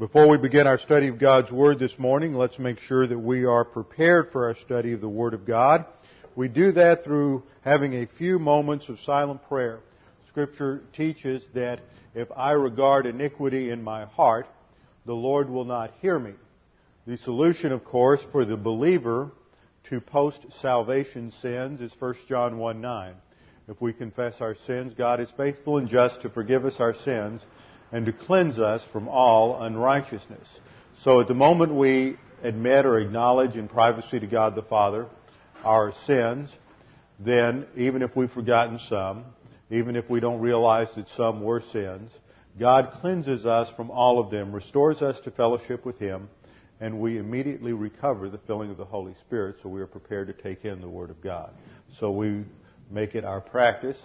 Before we begin our study of God's Word this morning, let's make sure that we are prepared for our study of the Word of God. We do that through having a few moments of silent prayer. Scripture teaches that if I regard iniquity in my heart, the Lord will not hear me. The solution, of course, for the believer to post-salvation sins is 1 John 1 9. If we confess our sins, God is faithful and just to forgive us our sins and to cleanse us from all unrighteousness. So at the moment we admit or acknowledge in privacy to God the Father our sins, then even if we've forgotten some, even if we don't realize that some were sins, God cleanses us from all of them, restores us to fellowship with Him, and we immediately recover the filling of the Holy Spirit so we are prepared to take in the Word of God. So we make it our practice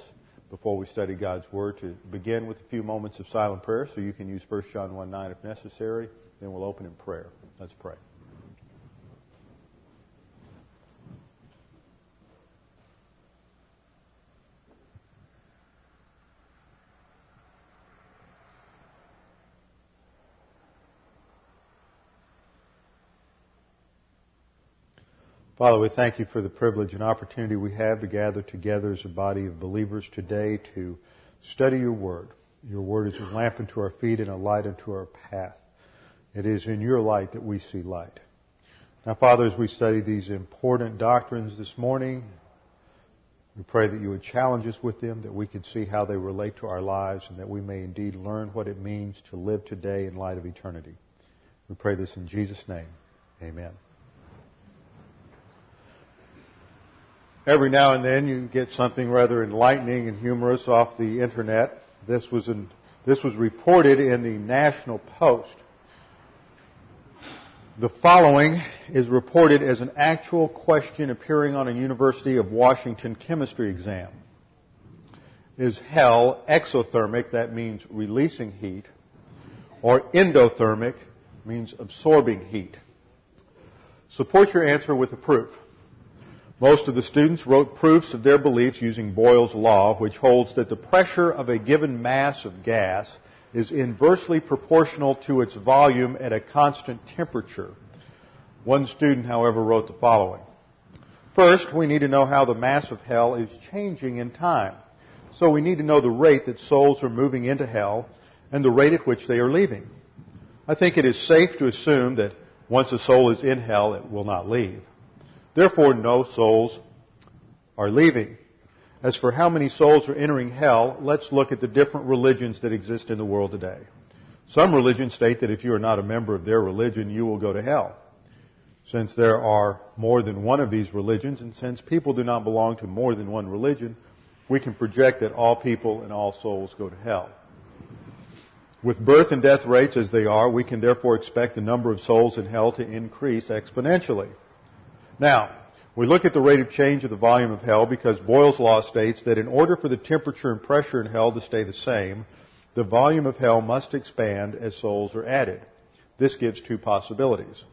before we study God's Word to begin with a few moments of silent prayer so you can use 1 John 1 9 if necessary. Then we'll open in prayer. Let's pray. Father, we thank you for the privilege and opportunity we have to gather together as a body of believers today to study your word. Your word is a lamp unto our feet and a light unto our path. It is in your light that we see light. Now, Father, as we study these important doctrines this morning, we pray that you would challenge us with them, that we could see how they relate to our lives, and that we may indeed learn what it means to live today in light of eternity. We pray this in Jesus' name. Amen. Every now and then you get something rather enlightening and humorous off the internet. This was, in, this was reported in the National Post. The following is reported as an actual question appearing on a University of Washington chemistry exam. Is hell exothermic, that means releasing heat, or endothermic, means absorbing heat? Support your answer with a proof. Most of the students wrote proofs of their beliefs using Boyle's law, which holds that the pressure of a given mass of gas is inversely proportional to its volume at a constant temperature. One student, however, wrote the following. First, we need to know how the mass of hell is changing in time. So we need to know the rate that souls are moving into hell and the rate at which they are leaving. I think it is safe to assume that once a soul is in hell, it will not leave. Therefore, no souls are leaving. As for how many souls are entering hell, let's look at the different religions that exist in the world today. Some religions state that if you are not a member of their religion, you will go to hell. Since there are more than one of these religions, and since people do not belong to more than one religion, we can project that all people and all souls go to hell. With birth and death rates as they are, we can therefore expect the number of souls in hell to increase exponentially. Now, we look at the rate of change of the volume of hell because Boyle's law states that in order for the temperature and pressure in hell to stay the same, the volume of hell must expand as souls are added. This gives two possibilities.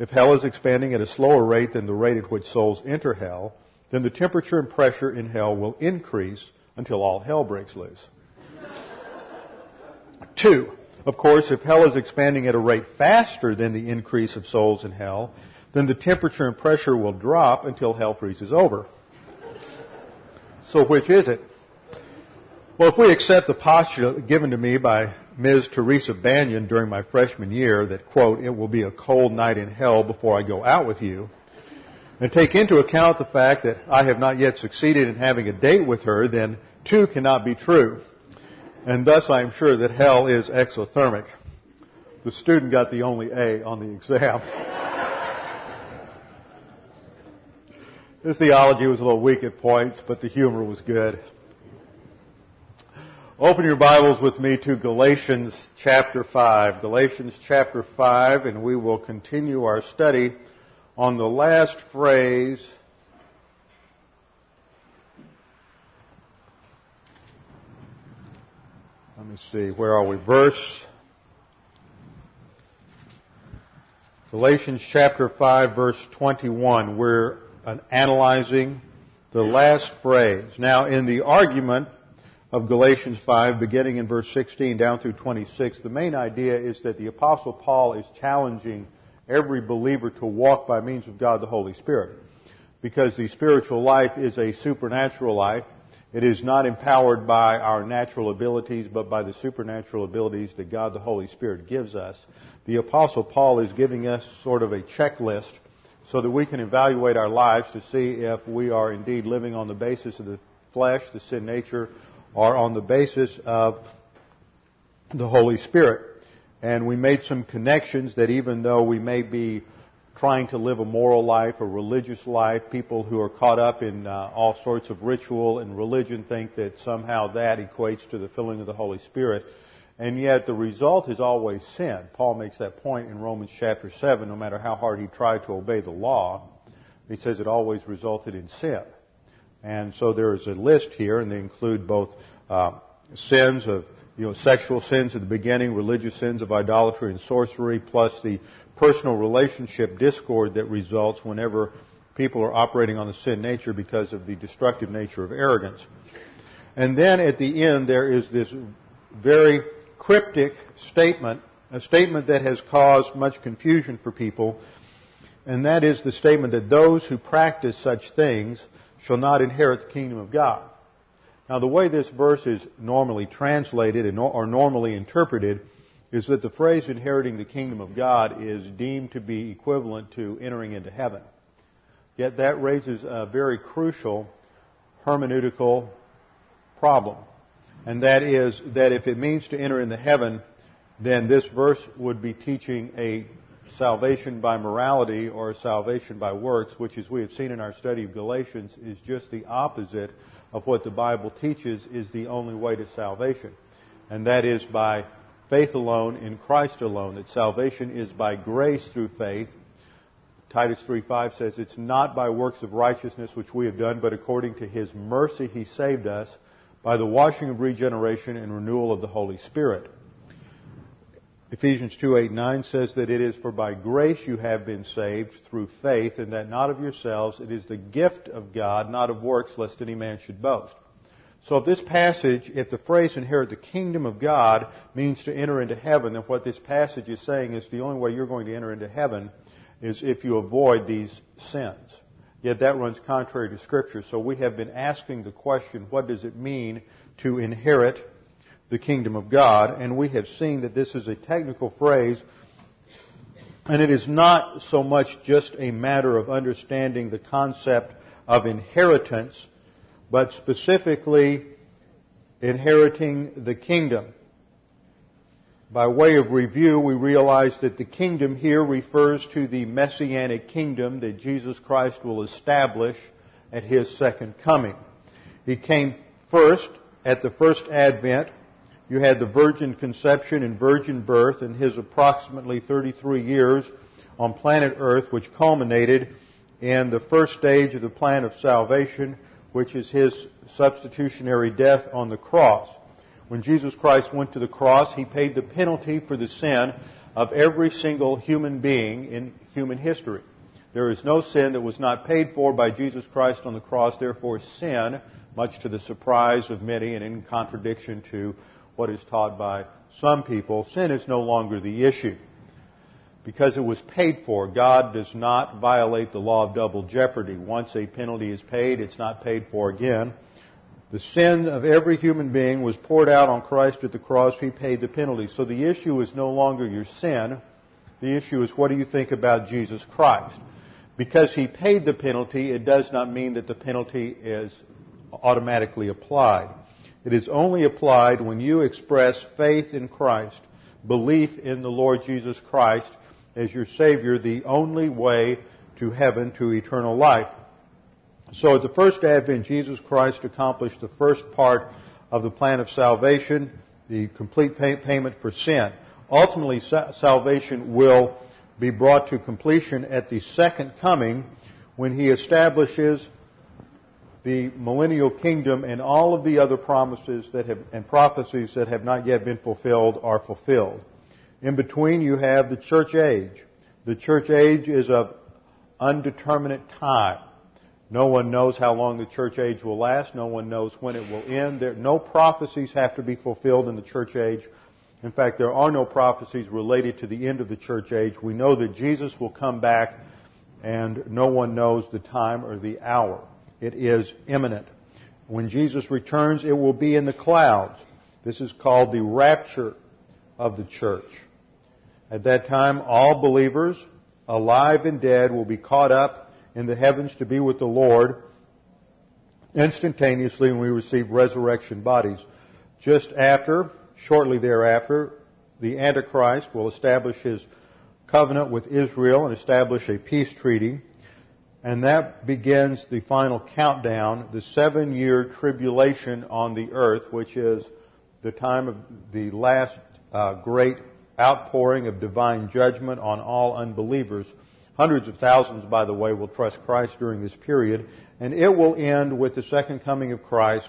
If hell is expanding at a slower rate than the rate at which souls enter hell, then the temperature and pressure in hell will increase until all hell breaks loose. Two, of course, if hell is expanding at a rate faster than the increase of souls in hell, then the temperature and pressure will drop until hell freezes over. So which is it? Well, if we accept the postulate given to me by Ms. Teresa Banyan during my freshman year that, quote, it will be a cold night in hell before I go out with you, and take into account the fact that I have not yet succeeded in having a date with her, then two cannot be true. And thus I am sure that hell is exothermic. The student got the only A on the exam. His theology was a little weak at points, but the humor was good. Open your Bibles with me to Galatians chapter 5. Galatians chapter 5, and we will continue our study on the last phrase Let me see, where are we? Verse Galatians chapter 5 verse 21. We're analyzing the last phrase. Now in the argument of Galatians 5, beginning in verse 16 down through 26, the main idea is that the Apostle Paul is challenging every believer to walk by means of God the Holy Spirit. Because the spiritual life is a supernatural life. It is not empowered by our natural abilities, but by the supernatural abilities that God the Holy Spirit gives us. The Apostle Paul is giving us sort of a checklist so that we can evaluate our lives to see if we are indeed living on the basis of the flesh, the sin nature, or on the basis of the Holy Spirit. And we made some connections that even though we may be trying to live a moral life, a religious life, people who are caught up in uh, all sorts of ritual and religion think that somehow that equates to the filling of the Holy Spirit. And yet the result is always sin. Paul makes that point in Romans chapter 7, no matter how hard he tried to obey the law, he says it always resulted in sin. And so there is a list here, and they include both uh, sins of you know sexual sins at the beginning, religious sins of idolatry and sorcery, plus the personal relationship discord that results whenever people are operating on the sin nature because of the destructive nature of arrogance. And then at the end there is this very cryptic statement, a statement that has caused much confusion for people, and that is the statement that those who practice such things shall not inherit the kingdom of God. Now, the way this verse is normally translated or normally interpreted is that the phrase inheriting the kingdom of God is deemed to be equivalent to entering into heaven. Yet that raises a very crucial hermeneutical problem. And that is that if it means to enter into heaven, then this verse would be teaching a salvation by morality or salvation by works, which, as we have seen in our study of Galatians, is just the opposite of what the Bible teaches is the only way to salvation. And that is by faith alone in Christ alone. That salvation is by grace through faith. Titus 3:5 says it's not by works of righteousness which we have done, but according to his mercy he saved us by the washing of regeneration and renewal of the Holy Spirit. Ephesians 2, 8, 9 says that it is for by grace you have been saved through faith, and that not of yourselves, it is the gift of God, not of works, lest any man should boast. So if this passage, if the phrase inherit the kingdom of God means to enter into heaven, then what this passage is saying is the only way you're going to enter into heaven is if you avoid these sins. Yet that runs contrary to Scripture. So we have been asking the question, what does it mean to inherit the kingdom of God? And we have seen that this is a technical phrase, and it is not so much just a matter of understanding the concept of inheritance, but specifically inheriting the kingdom. By way of review, we realize that the kingdom here refers to the messianic kingdom that Jesus Christ will establish at his second coming. He came first at the first advent. You had the virgin conception and virgin birth in his approximately 33 years on planet Earth, which culminated in the first stage of the plan of salvation, which is his substitutionary death on the cross. When Jesus Christ went to the cross, He paid the penalty for the sin of every single human being in human history. There is no sin that was not paid for by Jesus Christ on the cross. Therefore, sin, much to the surprise of many and in contradiction to what is taught by some people, sin is no longer the issue. Because it was paid for, God does not violate the law of double jeopardy. Once a penalty is paid, it's not paid for again. The sin of every human being was poured out on Christ at the cross. He paid the penalty. So the issue is no longer your sin. The issue is what do you think about Jesus Christ? Because he paid the penalty, it does not mean that the penalty is automatically applied. It is only applied when you express faith in Christ, belief in the Lord Jesus Christ as your Savior, the only way to heaven, to eternal life. So at the first advent, Jesus Christ accomplished the first part of the plan of salvation, the complete pay- payment for sin. Ultimately, sa- salvation will be brought to completion at the second coming when he establishes the millennial kingdom and all of the other promises that have, and prophecies that have not yet been fulfilled are fulfilled. In between you have the church age. The church age is of undeterminate time. No one knows how long the church age will last. No one knows when it will end. There, no prophecies have to be fulfilled in the church age. In fact, there are no prophecies related to the end of the church age. We know that Jesus will come back and no one knows the time or the hour. It is imminent. When Jesus returns, it will be in the clouds. This is called the rapture of the church. At that time, all believers, alive and dead, will be caught up in the heavens to be with the Lord instantaneously when we receive resurrection bodies. Just after, shortly thereafter, the Antichrist will establish his covenant with Israel and establish a peace treaty. And that begins the final countdown, the seven year tribulation on the earth, which is the time of the last uh, great outpouring of divine judgment on all unbelievers. Hundreds of thousands, by the way, will trust Christ during this period, and it will end with the second coming of Christ.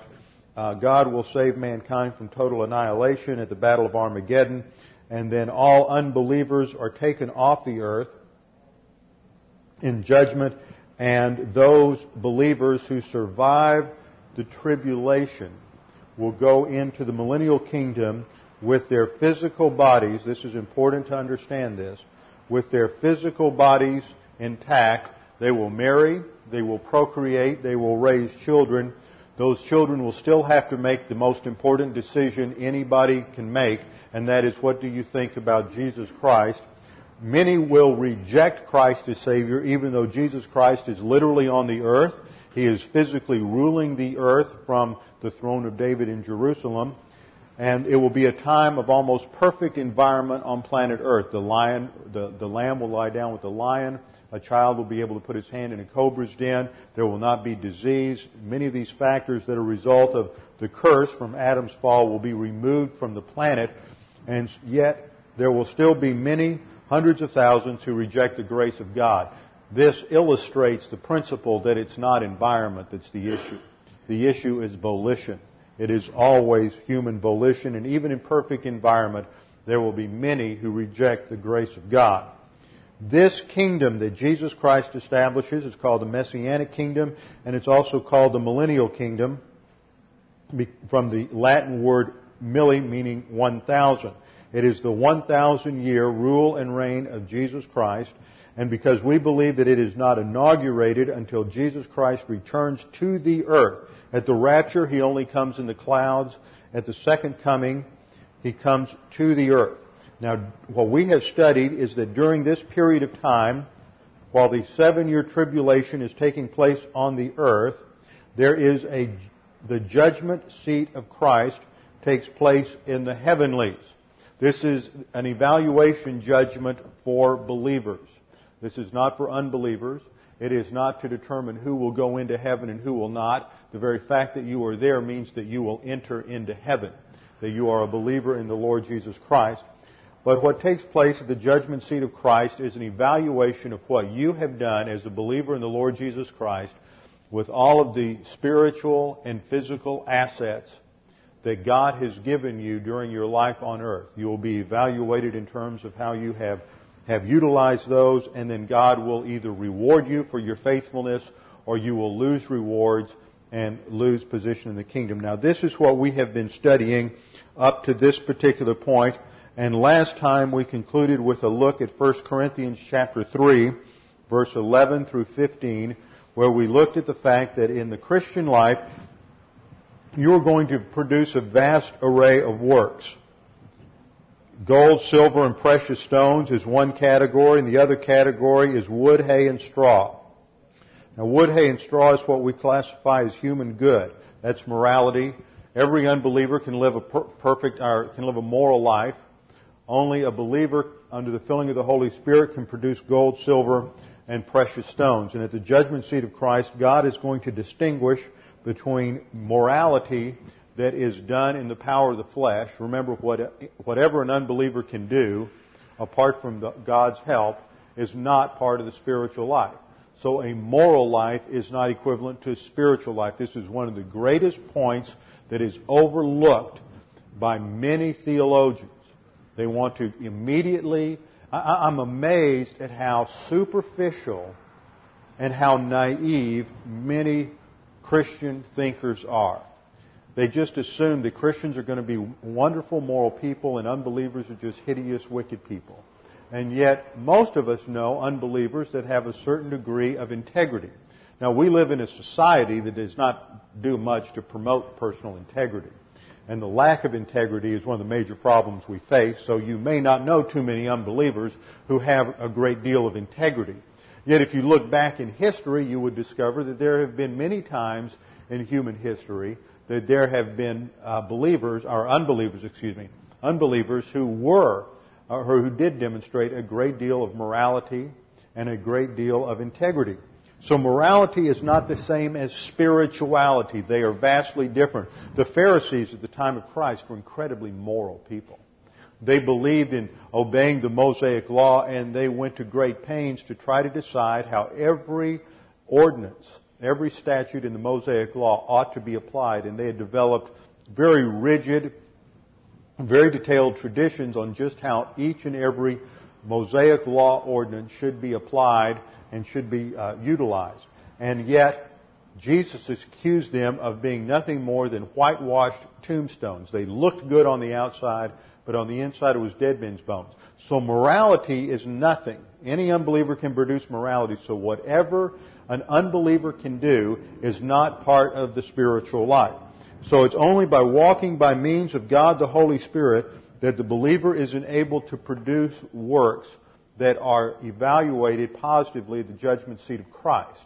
Uh, God will save mankind from total annihilation at the Battle of Armageddon, and then all unbelievers are taken off the earth in judgment, and those believers who survive the tribulation will go into the millennial kingdom with their physical bodies. This is important to understand this with their physical bodies intact. They will marry, they will procreate, they will raise children. Those children will still have to make the most important decision anybody can make, and that is what do you think about Jesus Christ? Many will reject Christ as Savior, even though Jesus Christ is literally on the earth. He is physically ruling the earth from the throne of David in Jerusalem and it will be a time of almost perfect environment on planet Earth. The lion, the, the lamb will lie down with the lion. A child will be able to put his hand in a cobra's den. There will not be disease. Many of these factors that are a result of the curse from Adam's fall will be removed from the planet, and yet there will still be many hundreds of thousands who reject the grace of God. This illustrates the principle that it's not environment that's the issue. The issue is volition. It is always human volition, and even in perfect environment, there will be many who reject the grace of God. This kingdom that Jesus Christ establishes is called the Messianic kingdom, and it's also called the millennial kingdom from the Latin word milli, meaning 1,000. It is the 1,000 year rule and reign of Jesus Christ, and because we believe that it is not inaugurated until Jesus Christ returns to the earth, at the rapture, he only comes in the clouds. At the second coming, he comes to the earth. Now, what we have studied is that during this period of time, while the seven year tribulation is taking place on the earth, there is a, the judgment seat of Christ takes place in the heavenlies. This is an evaluation judgment for believers. This is not for unbelievers. It is not to determine who will go into heaven and who will not. The very fact that you are there means that you will enter into heaven, that you are a believer in the Lord Jesus Christ. But what takes place at the judgment seat of Christ is an evaluation of what you have done as a believer in the Lord Jesus Christ with all of the spiritual and physical assets that God has given you during your life on earth. You will be evaluated in terms of how you have have utilized those, and then God will either reward you for your faithfulness or you will lose rewards and lose position in the kingdom. Now, this is what we have been studying up to this particular point, and last time we concluded with a look at 1 Corinthians chapter 3, verse 11 through 15, where we looked at the fact that in the Christian life, you're going to produce a vast array of works. Gold, silver, and precious stones is one category, and the other category is wood, hay, and straw. Now, wood, hay, and straw is what we classify as human good. That's morality. Every unbeliever can live a per- perfect, or can live a moral life. Only a believer under the filling of the Holy Spirit can produce gold, silver, and precious stones. And at the judgment seat of Christ, God is going to distinguish between morality that is done in the power of the flesh, remember what, whatever an unbeliever can do apart from the, God's help is not part of the spiritual life. So a moral life is not equivalent to a spiritual life. This is one of the greatest points that is overlooked by many theologians. They want to immediately, I, I'm amazed at how superficial and how naive many Christian thinkers are. They just assume that Christians are going to be wonderful moral people and unbelievers are just hideous, wicked people. And yet, most of us know unbelievers that have a certain degree of integrity. Now, we live in a society that does not do much to promote personal integrity. And the lack of integrity is one of the major problems we face, so you may not know too many unbelievers who have a great deal of integrity. Yet if you look back in history, you would discover that there have been many times in human history that there have been uh, believers, or unbelievers, excuse me, unbelievers who were, Uh, or who did demonstrate a great deal of morality and a great deal of integrity. So morality is not the same as spirituality. They are vastly different. The Pharisees at the time of Christ were incredibly moral people. They believed in obeying the Mosaic law and they went to great pains to try to decide how every ordinance, every statute in the Mosaic law ought to be applied. And they had developed very rigid, very detailed traditions on just how each and every Mosaic law ordinance should be applied and should be uh, utilized. And yet, Jesus accused them of being nothing more than whitewashed tombstones. They looked good on the outside, but on the inside it was dead men's bones. So morality is nothing. Any unbeliever can produce morality, so whatever an unbeliever can do is not part of the spiritual life. So it's only by walking by means of God the Holy Spirit that the believer is enabled to produce works that are evaluated positively at the judgment seat of Christ.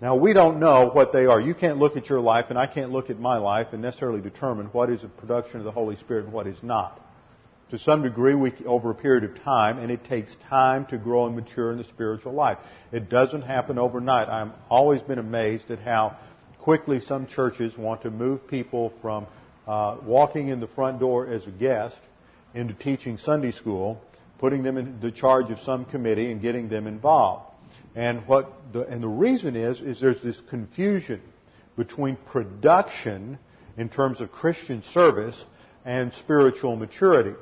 Now, we don't know what they are. You can't look at your life, and I can't look at my life and necessarily determine what is a production of the Holy Spirit and what is not. To some degree, we, over a period of time, and it takes time to grow and mature in the spiritual life. It doesn't happen overnight. I've always been amazed at how quickly some churches want to move people from uh, walking in the front door as a guest into teaching Sunday school putting them in the charge of some committee and getting them involved. And what the, and the reason is, is there's this confusion between production in terms of Christian service and spiritual maturity.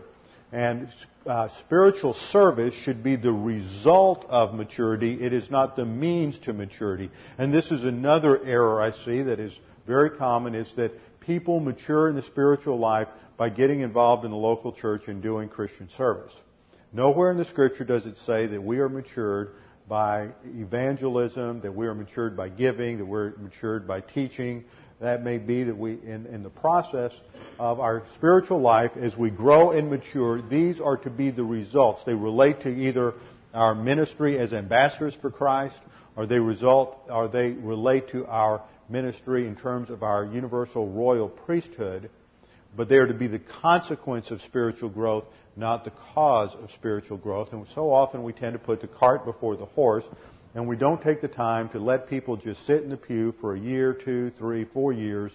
And uh, spiritual service should be the result of maturity. It is not the means to maturity. And this is another error I see that is very common is that people mature in the spiritual life by getting involved in the local church and doing Christian service. Nowhere in the scripture does it say that we are matured by evangelism, that we are matured by giving, that we're matured by teaching. That may be that we, in, in the process of our spiritual life, as we grow and mature, these are to be the results. They relate to either our ministry as ambassadors for Christ, or they result, or they relate to our ministry in terms of our universal royal priesthood, but they are to be the consequence of spiritual growth not the cause of spiritual growth. And so often we tend to put the cart before the horse, and we don't take the time to let people just sit in the pew for a year, two, three, four years,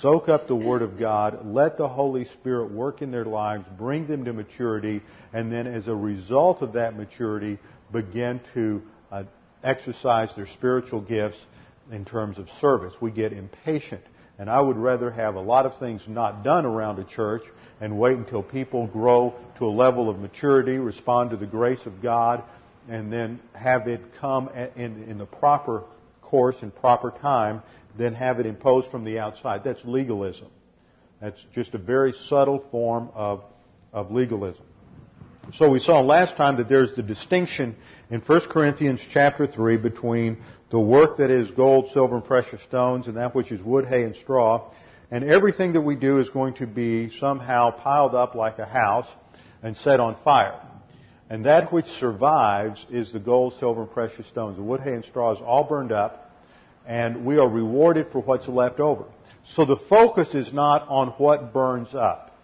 soak up the Word of God, let the Holy Spirit work in their lives, bring them to maturity, and then as a result of that maturity, begin to uh, exercise their spiritual gifts in terms of service. We get impatient. And I would rather have a lot of things not done around a church and wait until people grow to a level of maturity, respond to the grace of God, and then have it come in, in the proper course and proper time, then have it imposed from the outside. That's legalism. That's just a very subtle form of, of legalism. So we saw last time that there's the distinction in 1 Corinthians chapter 3 between the work that is gold, silver, and precious stones and that which is wood, hay, and straw. And everything that we do is going to be somehow piled up like a house and set on fire. And that which survives is the gold, silver, and precious stones. The wood, hay, and straw is all burned up, and we are rewarded for what's left over. So the focus is not on what burns up.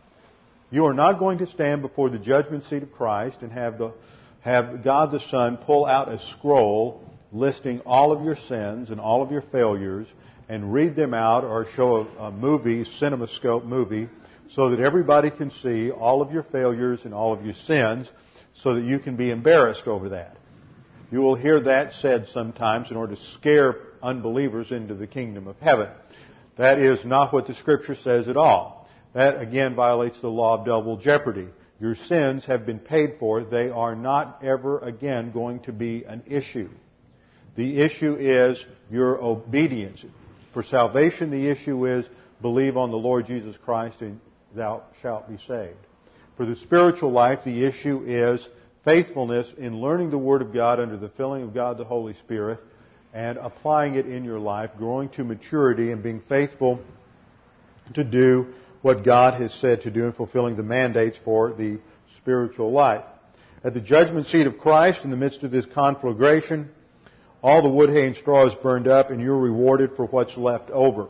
You are not going to stand before the judgment seat of Christ and have the have God the Son pull out a scroll listing all of your sins and all of your failures and read them out or show a, a movie, cinemascope movie, so that everybody can see all of your failures and all of your sins so that you can be embarrassed over that. You will hear that said sometimes in order to scare unbelievers into the kingdom of heaven. That is not what the scripture says at all. That again violates the law of double jeopardy. Your sins have been paid for. They are not ever again going to be an issue. The issue is your obedience. For salvation, the issue is believe on the Lord Jesus Christ and thou shalt be saved. For the spiritual life, the issue is faithfulness in learning the Word of God under the filling of God the Holy Spirit and applying it in your life, growing to maturity and being faithful to do what God has said to do and fulfilling the mandates for the spiritual life. At the judgment seat of Christ, in the midst of this conflagration, all the wood, hay, and straw is burned up, and you're rewarded for what's left over.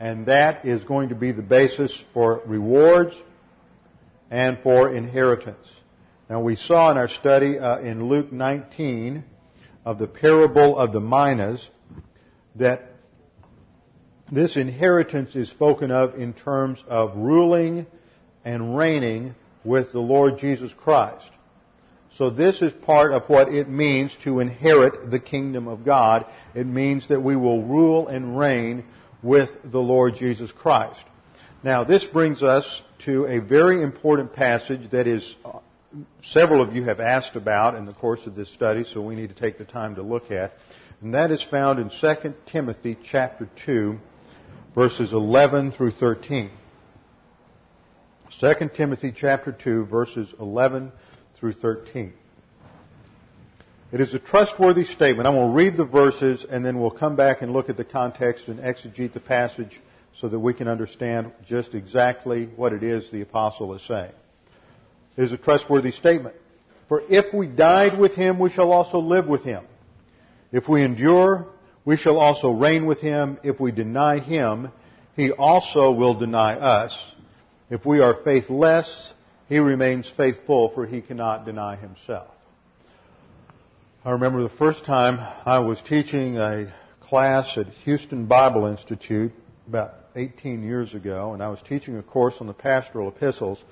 And that is going to be the basis for rewards and for inheritance. Now we saw in our study uh, in Luke 19 of the parable of the minas that this inheritance is spoken of in terms of ruling and reigning with the Lord Jesus Christ. So this is part of what it means to inherit the kingdom of God. It means that we will rule and reign with the Lord Jesus Christ. Now this brings us to a very important passage that is uh, several of you have asked about in the course of this study, so we need to take the time to look at. And that is found in 2 Timothy chapter 2, verses 11 through 13. 2 Timothy chapter 2, verses 11 through 13. It is a trustworthy statement. I'm going to read the verses and then we'll come back and look at the context and exegete the passage so that we can understand just exactly what it is the apostle is saying. It is a trustworthy statement. For if we died with him, we shall also live with him. If we endure, we shall also reign with him. If we deny him, he also will deny us. If we are faithless, he remains faithful, for he cannot deny himself. I remember the first time I was teaching a class at Houston Bible Institute about 18 years ago, and I was teaching a course on the pastoral epistles.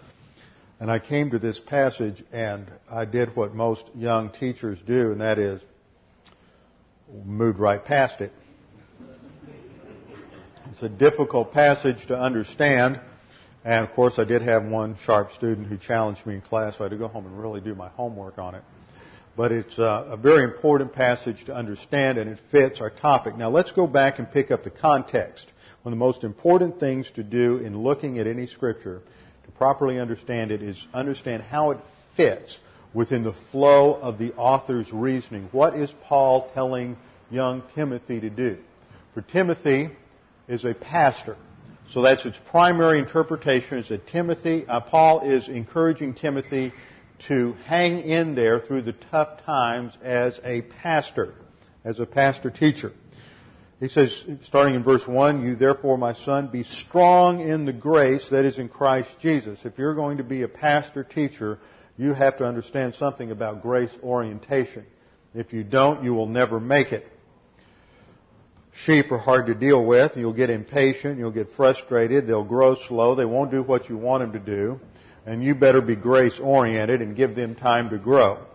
And I came to this passage and I did what most young teachers do, and that is moved right past it. It's a difficult passage to understand. And of course, I did have one sharp student who challenged me in class, so I had to go home and really do my homework on it. But it's a, a very important passage to understand, and it fits our topic. Now, let's go back and pick up the context. One of the most important things to do in looking at any scripture to properly understand it is understand how it fits within the flow of the author's reasoning. What is Paul telling young Timothy to do? For Timothy is a pastor. So that's its primary interpretation is that Timothy, uh, Paul is encouraging Timothy to hang in there through the tough times as a pastor, as a pastor teacher. He says, starting in verse 1, You therefore, my son, be strong in the grace that is in Christ Jesus. If you're going to be a pastor teacher, you have to understand something about grace orientation. If you don't, you will never make it. Sheep are hard to deal with. You'll get impatient. You'll get frustrated. They'll grow slow. They won't do what you want them to do. And you better be grace oriented and give them time to grow.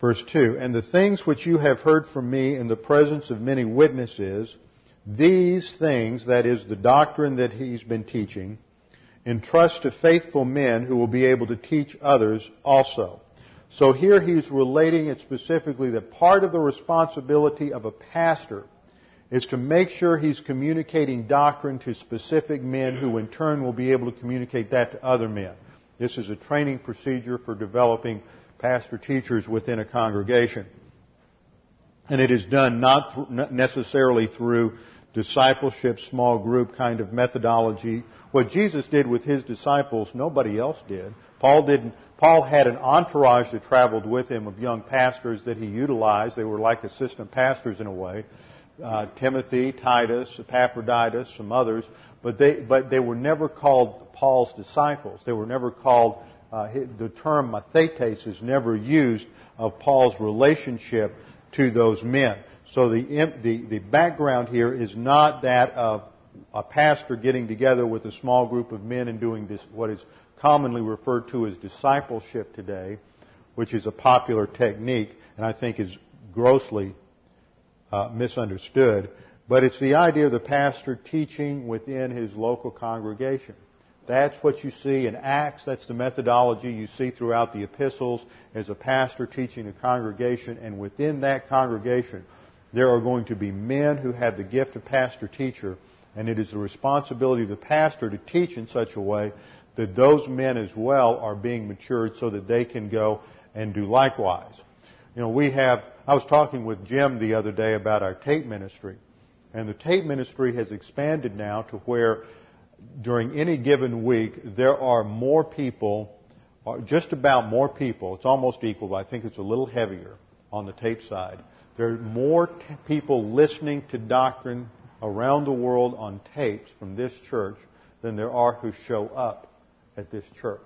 Verse 2, And the things which you have heard from me in the presence of many witnesses, these things, that is the doctrine that he's been teaching, entrust to faithful men who will be able to teach others also. So here he's relating it specifically that part of the responsibility of a pastor is to make sure he's communicating doctrine to specific men who in turn will be able to communicate that to other men. This is a training procedure for developing pastor teachers within a congregation. And it is done not necessarily through discipleship, small group kind of methodology. What Jesus did with his disciples, nobody else did. Paul didn't, Paul had an entourage that traveled with him of young pastors that he utilized. They were like assistant pastors in a way. Uh, Timothy, Titus, Epaphroditus, some others, but they, but they were never called Paul's disciples. They were never called uh, the term mathetes is never used of Paul's relationship to those men. So the, the, the background here is not that of a pastor getting together with a small group of men and doing this, what is commonly referred to as discipleship today, which is a popular technique and I think is grossly uh, misunderstood. But it's the idea of the pastor teaching within his local congregation. That's what you see in Acts. That's the methodology you see throughout the epistles as a pastor teaching a congregation. And within that congregation, there are going to be men who have the gift of pastor teacher. And it is the responsibility of the pastor to teach in such a way that those men as well are being matured so that they can go and do likewise. You know, we have, I was talking with Jim the other day about our tape ministry. And the tape ministry has expanded now to where during any given week there are more people, just about more people, it's almost equal, but I think it's a little heavier on the tape side. There are more t- people listening to doctrine around the world on tapes from this church than there are who show up at this church.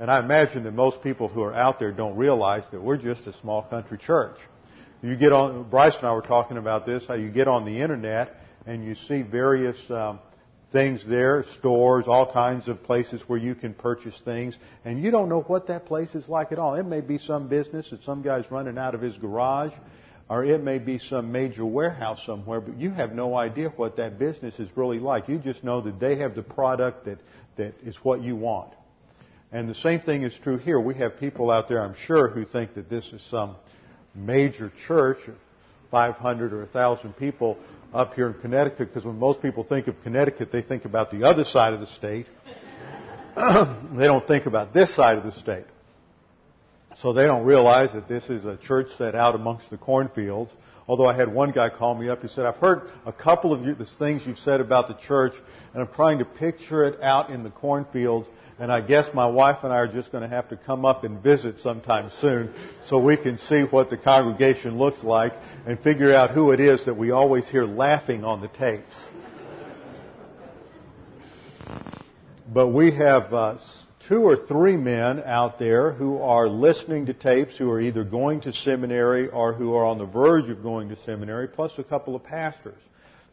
And I imagine that most people who are out there don't realize that we're just a small country church. You get on, Bryce and I were talking about this, how you get on the internet and you see various um, things there, stores, all kinds of places where you can purchase things, and you don't know what that place is like at all. It may be some business that some guy's running out of his garage, or it may be some major warehouse somewhere, but you have no idea what that business is really like. You just know that they have the product that, that is what you want. And the same thing is true here. We have people out there, I'm sure, who think that this is some major church, 500 or 1,000 people up here in Connecticut, because when most people think of Connecticut, they think about the other side of the state. they don't think about this side of the state. So they don't realize that this is a church set out amongst the cornfields. Although I had one guy call me up, he said, I've heard a couple of you, the things you've said about the church, and I'm trying to picture it out in the cornfields, and I guess my wife and I are just going to have to come up and visit sometime soon so we can see what the congregation looks like and figure out who it is that we always hear laughing on the tapes. But we have uh, two or three men out there who are listening to tapes who are either going to seminary or who are on the verge of going to seminary, plus a couple of pastors.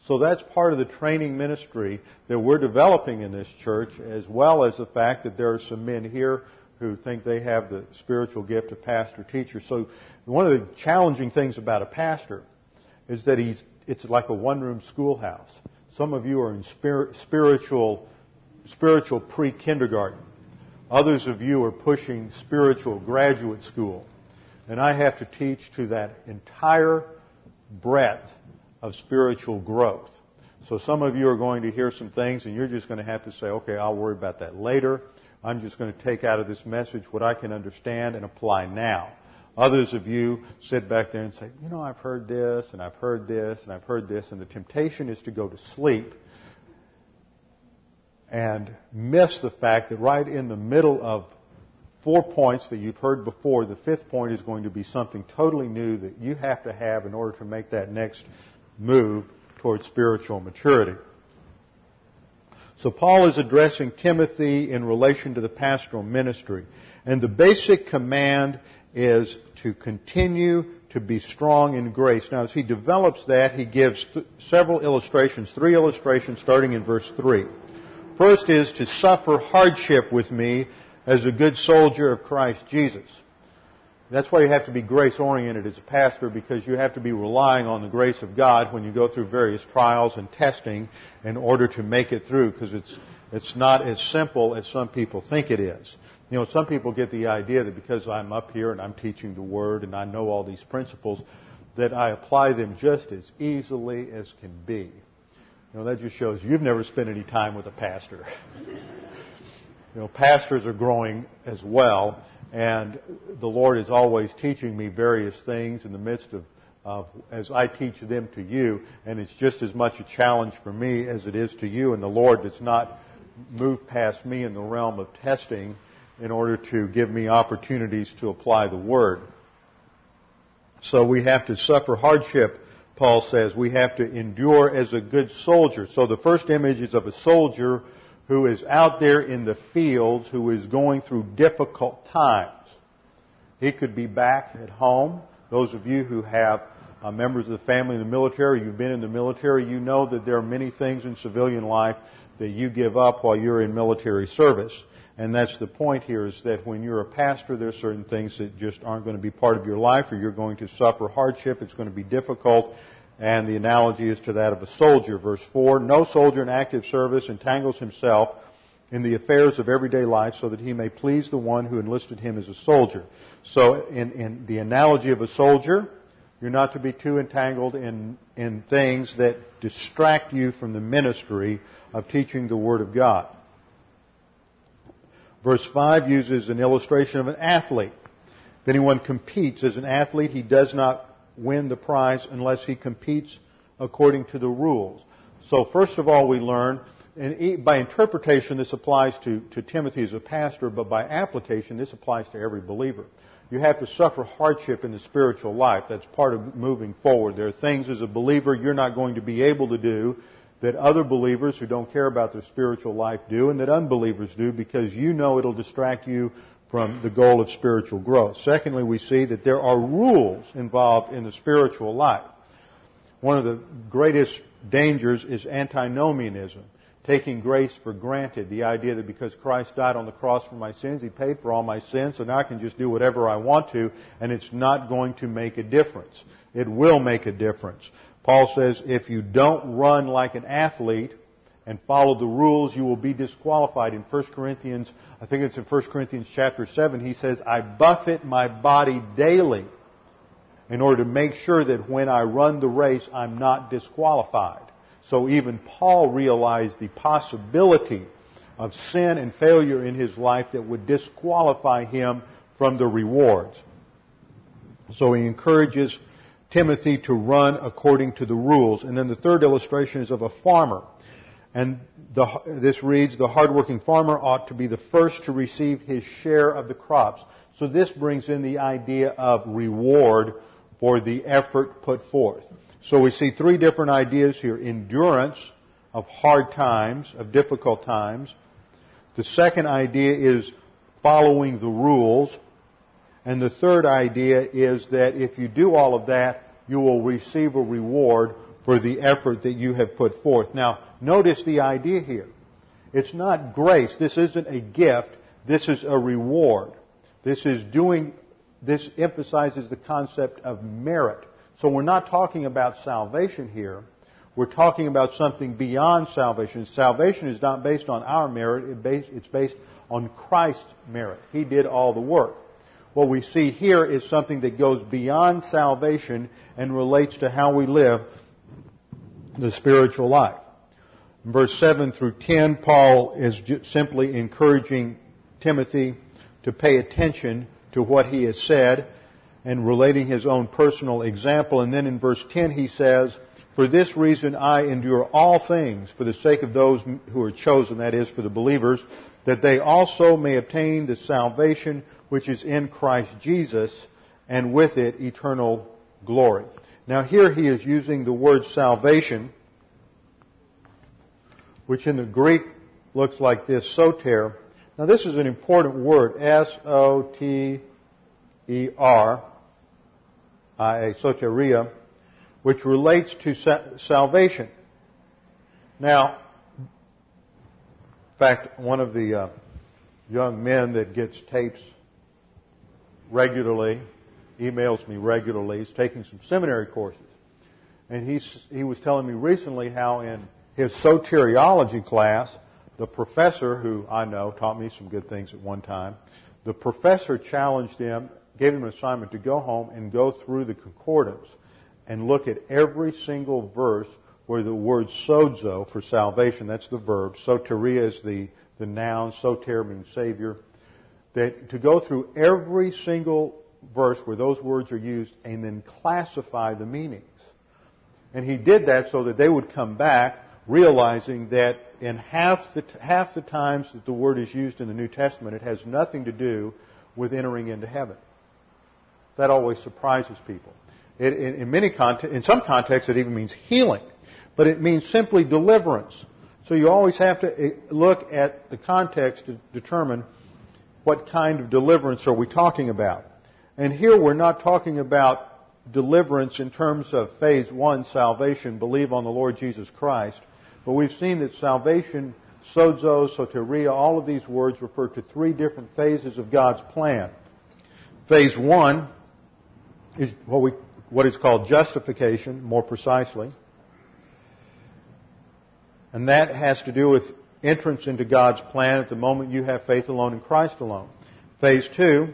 So that's part of the training ministry that we're developing in this church, as well as the fact that there are some men here who think they have the spiritual gift of pastor teacher. So one of the challenging things about a pastor is that he's it's like a one room schoolhouse. Some of you are in spiritual spiritual pre kindergarten. Others of you are pushing spiritual graduate school. And I have to teach to that entire breadth of spiritual growth. So some of you are going to hear some things and you're just going to have to say, okay, I'll worry about that later. I'm just going to take out of this message what I can understand and apply now. Others of you sit back there and say, you know, I've heard this and I've heard this and I've heard this and the temptation is to go to sleep and miss the fact that right in the middle of four points that you've heard before, the fifth point is going to be something totally new that you have to have in order to make that next move towards spiritual maturity. So Paul is addressing Timothy in relation to the pastoral ministry. And the basic command is to continue to be strong in grace. Now, as he develops that, he gives th- several illustrations, three illustrations starting in verse 3. First is to suffer hardship with me as a good soldier of Christ Jesus. That's why you have to be grace oriented as a pastor because you have to be relying on the grace of God when you go through various trials and testing in order to make it through because it's, it's not as simple as some people think it is. You know, some people get the idea that because I'm up here and I'm teaching the Word and I know all these principles, that I apply them just as easily as can be. You know, that just shows you've never spent any time with a pastor. you know, pastors are growing as well and the Lord is always teaching me various things in the midst of, of, as I teach them to you. And it's just as much a challenge for me as it is to you. And the Lord does not move past me in the realm of testing in order to give me opportunities to apply the Word. So we have to suffer hardship, Paul says. We have to endure as a good soldier. So the first image is of a soldier who is out there in the fields who is going through difficult times. He could be back at home. Those of you who have uh, members of the family in the military, you've been in the military, you know that there are many things in civilian life that you give up while you're in military service. And that's the point here is that when you're a pastor, there are certain things that just aren't going to be part of your life or you're going to suffer hardship. It's going to be difficult. And the analogy is to that of a soldier. Verse 4, no soldier in active service entangles himself in the affairs of everyday life so that he may please the one who enlisted him as a soldier. So in, in the analogy of a soldier, you're not to be too entangled in, in things that distract you from the ministry of teaching the Word of God. Verse 5 uses an illustration of an athlete. If anyone competes as an athlete, he does not win the prize unless he competes according to the rules. So first of all, we learn, and by interpretation, this applies to, to Timothy as a pastor, but by application, this applies to every believer. You have to suffer hardship in the spiritual life. That's part of moving forward. There are things as a believer you're not going to be able to do that other believers who don't care about their spiritual life do and that unbelievers do because you know it'll distract you from the goal of spiritual growth. Secondly, we see that there are rules involved in the spiritual life. One of the greatest dangers is antinomianism, taking grace for granted. The idea that because Christ died on the cross for my sins, He paid for all my sins, so now I can just do whatever I want to, and it's not going to make a difference. It will make a difference. Paul says if you don't run like an athlete and follow the rules, you will be disqualified. In 1 Corinthians, I think it's in 1 Corinthians chapter 7, he says, I buffet my body daily in order to make sure that when I run the race, I'm not disqualified. So even Paul realized the possibility of sin and failure in his life that would disqualify him from the rewards. So he encourages Timothy to run according to the rules. And then the third illustration is of a farmer. And the, this reads, the hardworking farmer ought to be the first to receive his share of the crops. So this brings in the idea of reward for the effort put forth. So we see three different ideas here. Endurance of hard times, of difficult times. The second idea is following the rules. And the third idea is that if you do all of that, you will receive a reward for the effort that you have put forth. Now, notice the idea here. It's not grace. This isn't a gift. This is a reward. This is doing, this emphasizes the concept of merit. So we're not talking about salvation here. We're talking about something beyond salvation. Salvation is not based on our merit. It's based on Christ's merit. He did all the work. What we see here is something that goes beyond salvation and relates to how we live the spiritual life. In verse 7 through 10, Paul is simply encouraging Timothy to pay attention to what he has said and relating his own personal example. And then in verse 10 he says, For this reason I endure all things for the sake of those who are chosen, that is, for the believers, that they also may obtain the salvation which is in Christ Jesus, and with it eternal glory. Now here he is using the word salvation, which in the Greek looks like this, soter. Now this is an important word, S-O-T-E-R, I-A, soteria, which relates to salvation. Now, in fact, one of the uh, young men that gets tapes regularly emails me regularly. He's taking some seminary courses. And he's, he was telling me recently how in his soteriology class, the professor, who I know taught me some good things at one time, the professor challenged him, gave him an assignment to go home and go through the concordance and look at every single verse where the word sozo for salvation, that's the verb, soteria is the, the noun, soter means savior, that to go through every single verse where those words are used and then classify the meanings. And he did that so that they would come back realizing that in half the, half the times that the word is used in the New Testament, it has nothing to do with entering into heaven. That always surprises people. It, in, in, many context, in some contexts, it even means healing, but it means simply deliverance. So you always have to eh, look at the context to determine what kind of deliverance are we talking about. And here we're not talking about deliverance in terms of phase one, salvation, believe on the Lord Jesus Christ. But we've seen that salvation, sozo, soteria, all of these words refer to three different phases of God's plan. Phase one is what, we, what is called justification, more precisely. And that has to do with entrance into God's plan at the moment you have faith alone in Christ alone. Phase two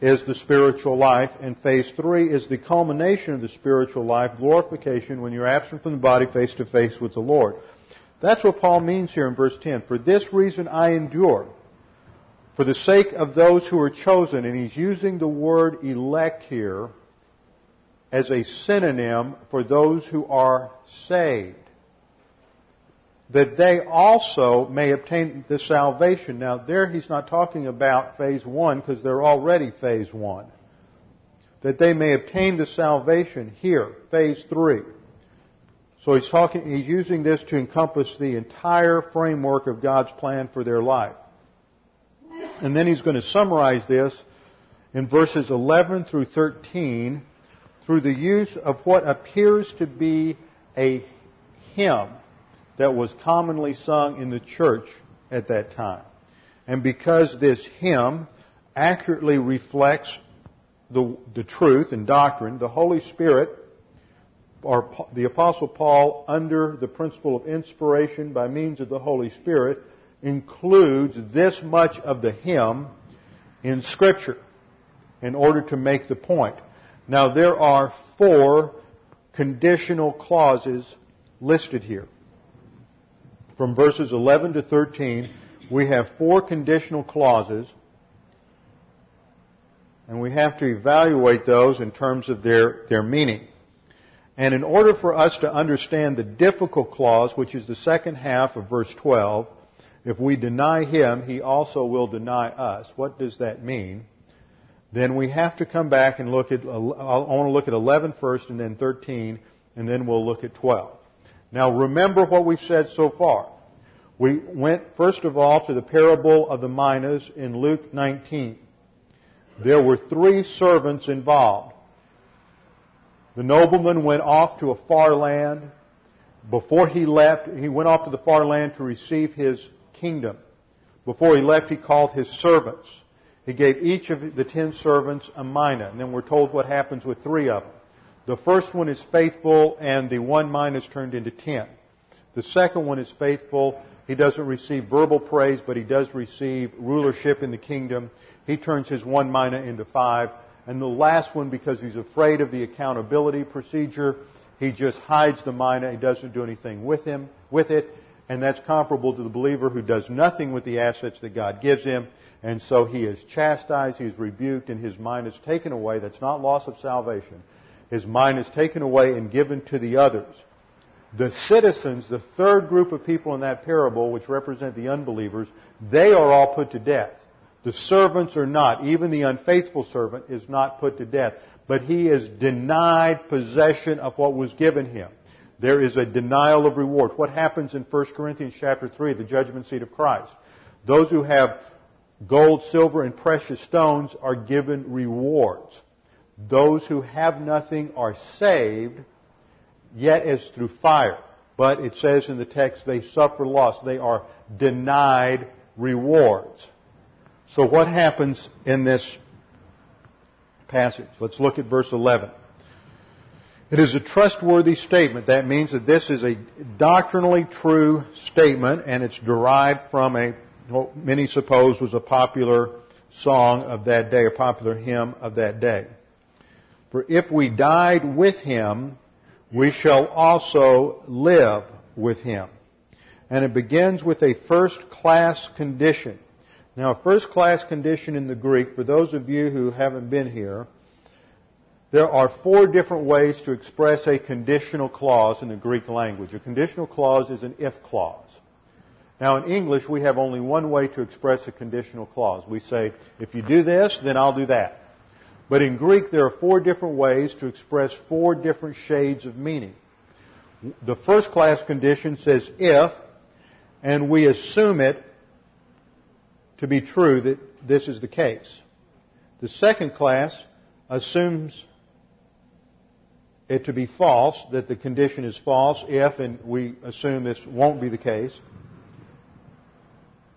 is the spiritual life, and phase three is the culmination of the spiritual life, glorification, when you're absent from the body face to face with the Lord. That's what Paul means here in verse 10. For this reason I endure, for the sake of those who are chosen, and he's using the word elect here as a synonym for those who are saved that they also may obtain the salvation. Now, there he's not talking about phase one because they're already phase one. That they may obtain the salvation here, phase three. So he's talking, he's using this to encompass the entire framework of God's plan for their life. And then he's going to summarize this in verses 11 through 13 through the use of what appears to be a hymn that was commonly sung in the church at that time. And because this hymn accurately reflects the, the truth and doctrine, the Holy Spirit, or the Apostle Paul, under the principle of inspiration by means of the Holy Spirit, includes this much of the hymn in Scripture in order to make the point. Now there are four conditional clauses listed here from verses 11 to 13, we have four conditional clauses, and we have to evaluate those in terms of their, their meaning. And in order for us to understand the difficult clause, which is the second half of verse 12, if we deny him, he also will deny us. What does that mean? Then we have to come back and look at, I want to look at 11 first and then 13, and then we'll look at 12. Now remember what we've said so far. We went first of all to the parable of the minas in Luke 19. There were three servants involved. The nobleman went off to a far land. Before he left, he went off to the far land to receive his kingdom. Before he left, he called his servants. He gave each of the ten servants a mina, and then we're told what happens with three of them. The first one is faithful and the one mina is turned into ten. The second one is faithful. He doesn't receive verbal praise, but he does receive rulership in the kingdom. He turns his one mina into five. And the last one, because he's afraid of the accountability procedure, he just hides the mina. He doesn't do anything with him, with it. And that's comparable to the believer who does nothing with the assets that God gives him. And so he is chastised, he is rebuked, and his mina is taken away. That's not loss of salvation his mina is taken away and given to the others. The citizens, the third group of people in that parable, which represent the unbelievers, they are all put to death. The servants are not. Even the unfaithful servant is not put to death. But he is denied possession of what was given him. There is a denial of reward. What happens in 1 Corinthians chapter 3, the judgment seat of Christ? Those who have gold, silver, and precious stones are given rewards. Those who have nothing are saved, yet as through fire. But it says in the text, they suffer loss. They are denied rewards. So what happens in this passage? Let's look at verse 11. It is a trustworthy statement. That means that this is a doctrinally true statement and it's derived from a, what many suppose was a popular song of that day, a popular hymn of that day. For if we died with him, we shall also live with him. And it begins with a first class condition. Now, a first class condition in the Greek, for those of you who haven't been here, there are four different ways to express a conditional clause in the Greek language. A conditional clause is an if clause. Now, in English, we have only one way to express a conditional clause. We say, if you do this, then I'll do that. But in Greek, there are four different ways to express four different shades of meaning. The first class condition says if, and we assume it to be true that this is the case. The second class assumes it to be false, that the condition is false if, and we assume this won't be the case.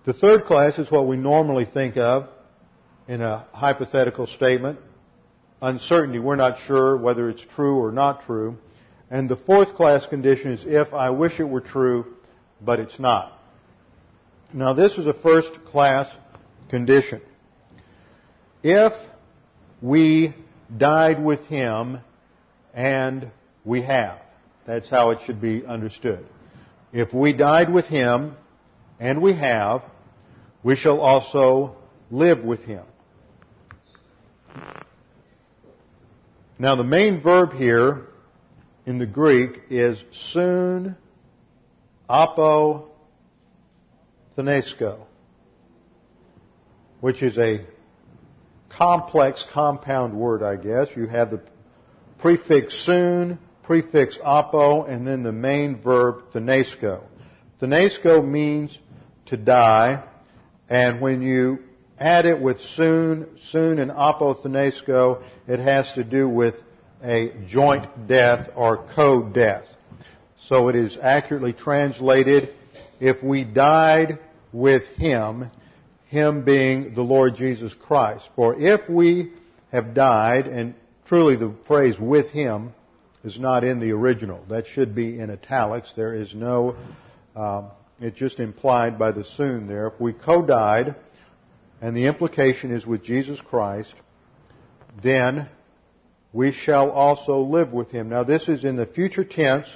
The third class is what we normally think of in a hypothetical statement. Uncertainty, we're not sure whether it's true or not true. And the fourth class condition is if I wish it were true, but it's not. Now this is a first class condition. If we died with him and we have. That's how it should be understood. If we died with him, and we have, we shall also live with him. Now the main verb here in the Greek is soon apo thenesko, which is a complex compound word, I guess. You have the prefix soon, prefix apo, and then the main verb thenesko. Thenesko means to die, and when you add it with soon, soon and apothenesko, it has to do with a joint death or co-death. So it is accurately translated, if we died with Him, Him being the Lord Jesus Christ. For if we have died, and Truly, the phrase with him is not in the original. That should be in italics. There is no, um, it's just implied by the soon there. If we co-died, and the implication is with Jesus Christ, then we shall also live with him. Now this is in the future tense,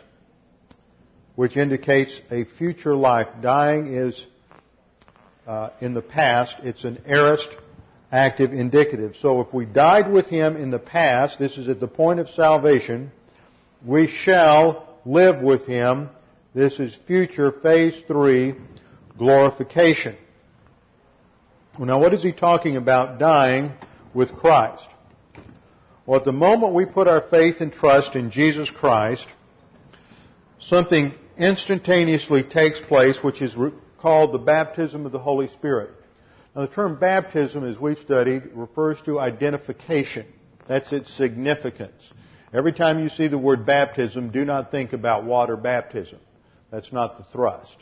which indicates a future life. Dying is uh, in the past. It's an aorist active indicative. So if we died with him in the past, this is at the point of salvation, we shall live with him. This is future phase three, glorification. Now what is he talking about dying with Christ? Well, at the moment we put our faith and trust in Jesus Christ, something instantaneously takes place which is called the baptism of the Holy Spirit. Now, the term baptism, as we've studied, refers to identification. That's its significance. Every time you see the word baptism, do not think about water baptism. That's not the thrust.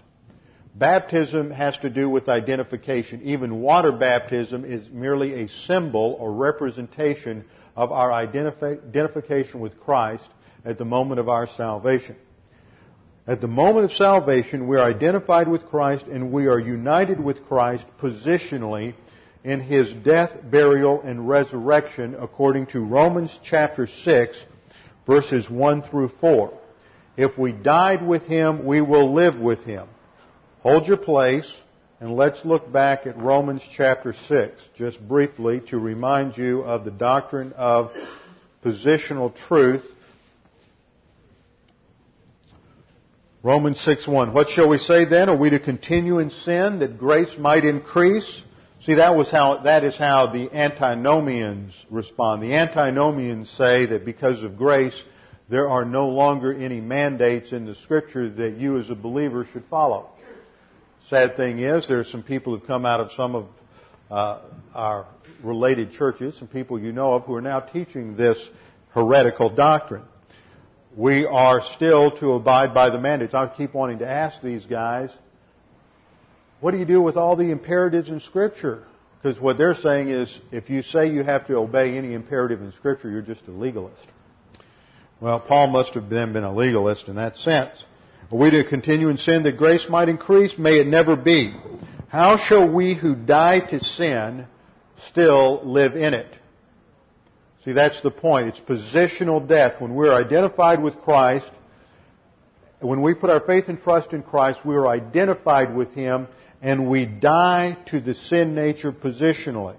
Baptism has to do with identification. Even water baptism is merely a symbol or representation of our identification with Christ at the moment of our salvation. At the moment of salvation, we are identified with Christ and we are united with Christ positionally in His death, burial, and resurrection according to Romans chapter 6 verses 1 through 4. If we died with Him, we will live with Him. Hold your place and let's look back at Romans chapter 6 just briefly to remind you of the doctrine of positional truth Romans 6:1. What shall we say then? Are we to continue in sin that grace might increase? See, that was how, that is how the antinomians respond. The antinomians say that because of grace, there are no longer any mandates in the scripture that you as a believer should follow. Sad thing is, there are some people who've come out of some of uh, our related churches, some people you know of, who are now teaching this heretical doctrine we are still to abide by the mandates. I keep wanting to ask these guys, what do you do with all the imperatives in Scripture? Because what they're saying is, if you say you have to obey any imperative in Scripture, you're just a legalist. Well, Paul must have then been a legalist in that sense. Are we to continue in sin that grace might increase? May it never be. How shall we who die to sin still live in it? See, that's the point. It's positional death. When we're identified with Christ, when we put our faith and trust in Christ, we are identified with Him and we die to the sin nature positionally.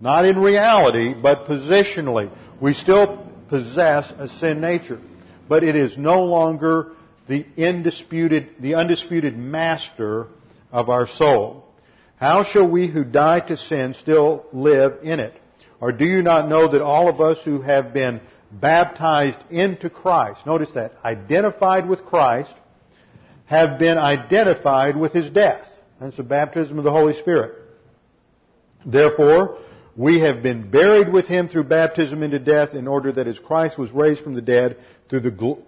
Not in reality, but positionally. We still possess a sin nature. But it is no longer the undisputed, the undisputed master of our soul. How shall we who die to sin still live in it? Or do you not know that all of us who have been baptized into Christ, notice that, identified with Christ, have been identified with His death. That's the baptism of the Holy Spirit. Therefore, we have been buried with him through baptism into death in order that as Christ was raised from the dead through the,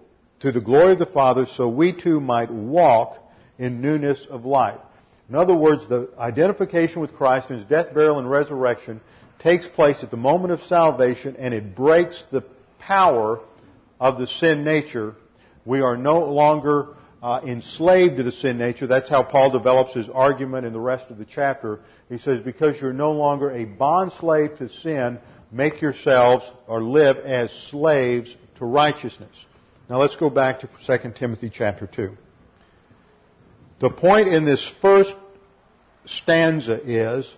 to the glory of the Father, so we too might walk in newness of life. In other words, the identification with Christ in his death, burial, and resurrection takes place at the moment of salvation and it breaks the power of the sin nature. We are no longer uh, enslaved to the sin nature. That's how Paul develops his argument in the rest of the chapter. He says, because you're no longer a bond slave to sin, make yourselves or live as slaves to righteousness. Now let's go back to 2 Timothy chapter 2. The point in this first stanza is,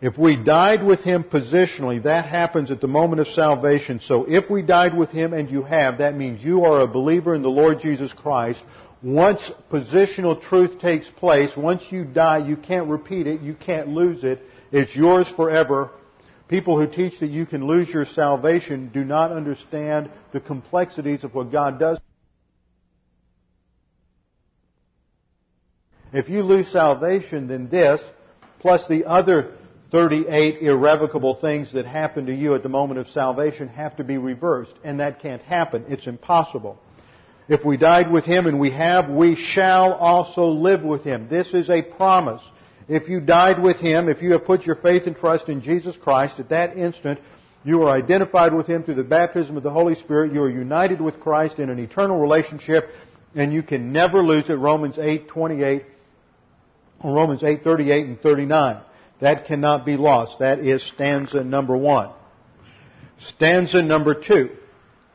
if we died with Him positionally, that happens at the moment of salvation. So if we died with Him and you have, that means you are a believer in the Lord Jesus Christ. Once positional truth takes place, once you die, you can't repeat it, you can't lose it. It's yours forever. People who teach that you can lose your salvation do not understand the complexities of what God does. If you lose salvation, then this, plus the other 38 irrevocable things that happen to you at the moment of salvation have to be reversed. And that can't happen. It's impossible. If we died with Him, and we have, we shall also live with Him. This is a promise. If you died with Him, if you have put your faith and trust in Jesus Christ, at that instant, you are identified with Him through the baptism of the Holy Spirit. You are united with Christ in an eternal relationship, and you can never lose it. Romans 8, 28, Romans 8, 38 and 39. That cannot be lost. That is stanza number one. Stanza number two,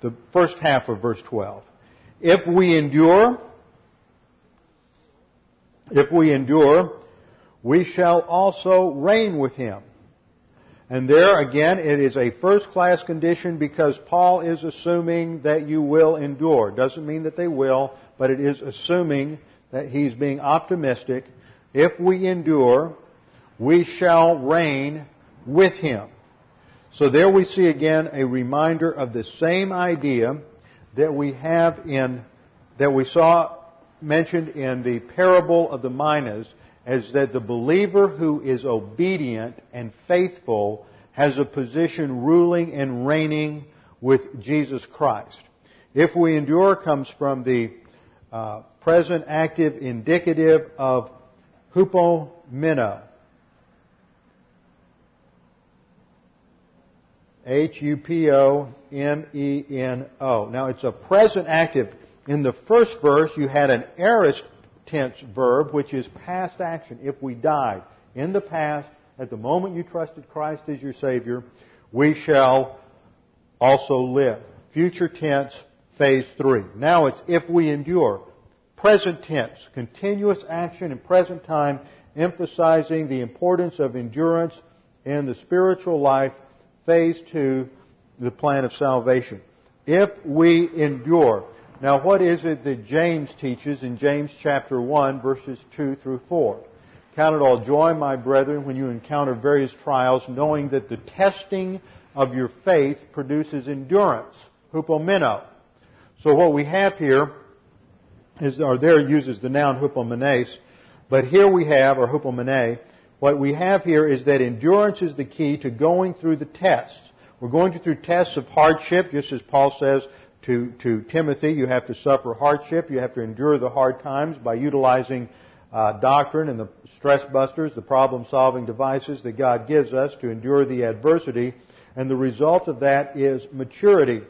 the first half of verse 12. If we endure, if we endure, we shall also reign with him. And there again, it is a first class condition because Paul is assuming that you will endure. Doesn't mean that they will, but it is assuming that he's being optimistic. If we endure, we shall reign with him. So there we see again a reminder of the same idea that we have in, that we saw mentioned in the parable of the minas, as that the believer who is obedient and faithful has a position ruling and reigning with Jesus Christ. If we endure comes from the uh, present active indicative of hupomeno, H-U-P-O-M-E-N-O. Now it's a present active. In the first verse, you had an aorist tense verb, which is past action. If we died in the past, at the moment you trusted Christ as your Savior, we shall also live. Future tense, phase three. Now it's if we endure. Present tense, continuous action in present time, emphasizing the importance of endurance in the spiritual life phase two, the plan of salvation. If we endure. Now what is it that James teaches in James chapter 1 verses 2 through 4? Count it all joy, my brethren, when you encounter various trials, knowing that the testing of your faith produces endurance. Hupomeno. So what we have here is, or there uses the noun hupomenes, but here we have, or hupomene, what we have here is that endurance is the key to going through the tests. We're going through tests of hardship, just as Paul says to, to Timothy, you have to suffer hardship, you have to endure the hard times by utilizing uh, doctrine and the stress busters, the problem solving devices that God gives us to endure the adversity. And the result of that is maturity.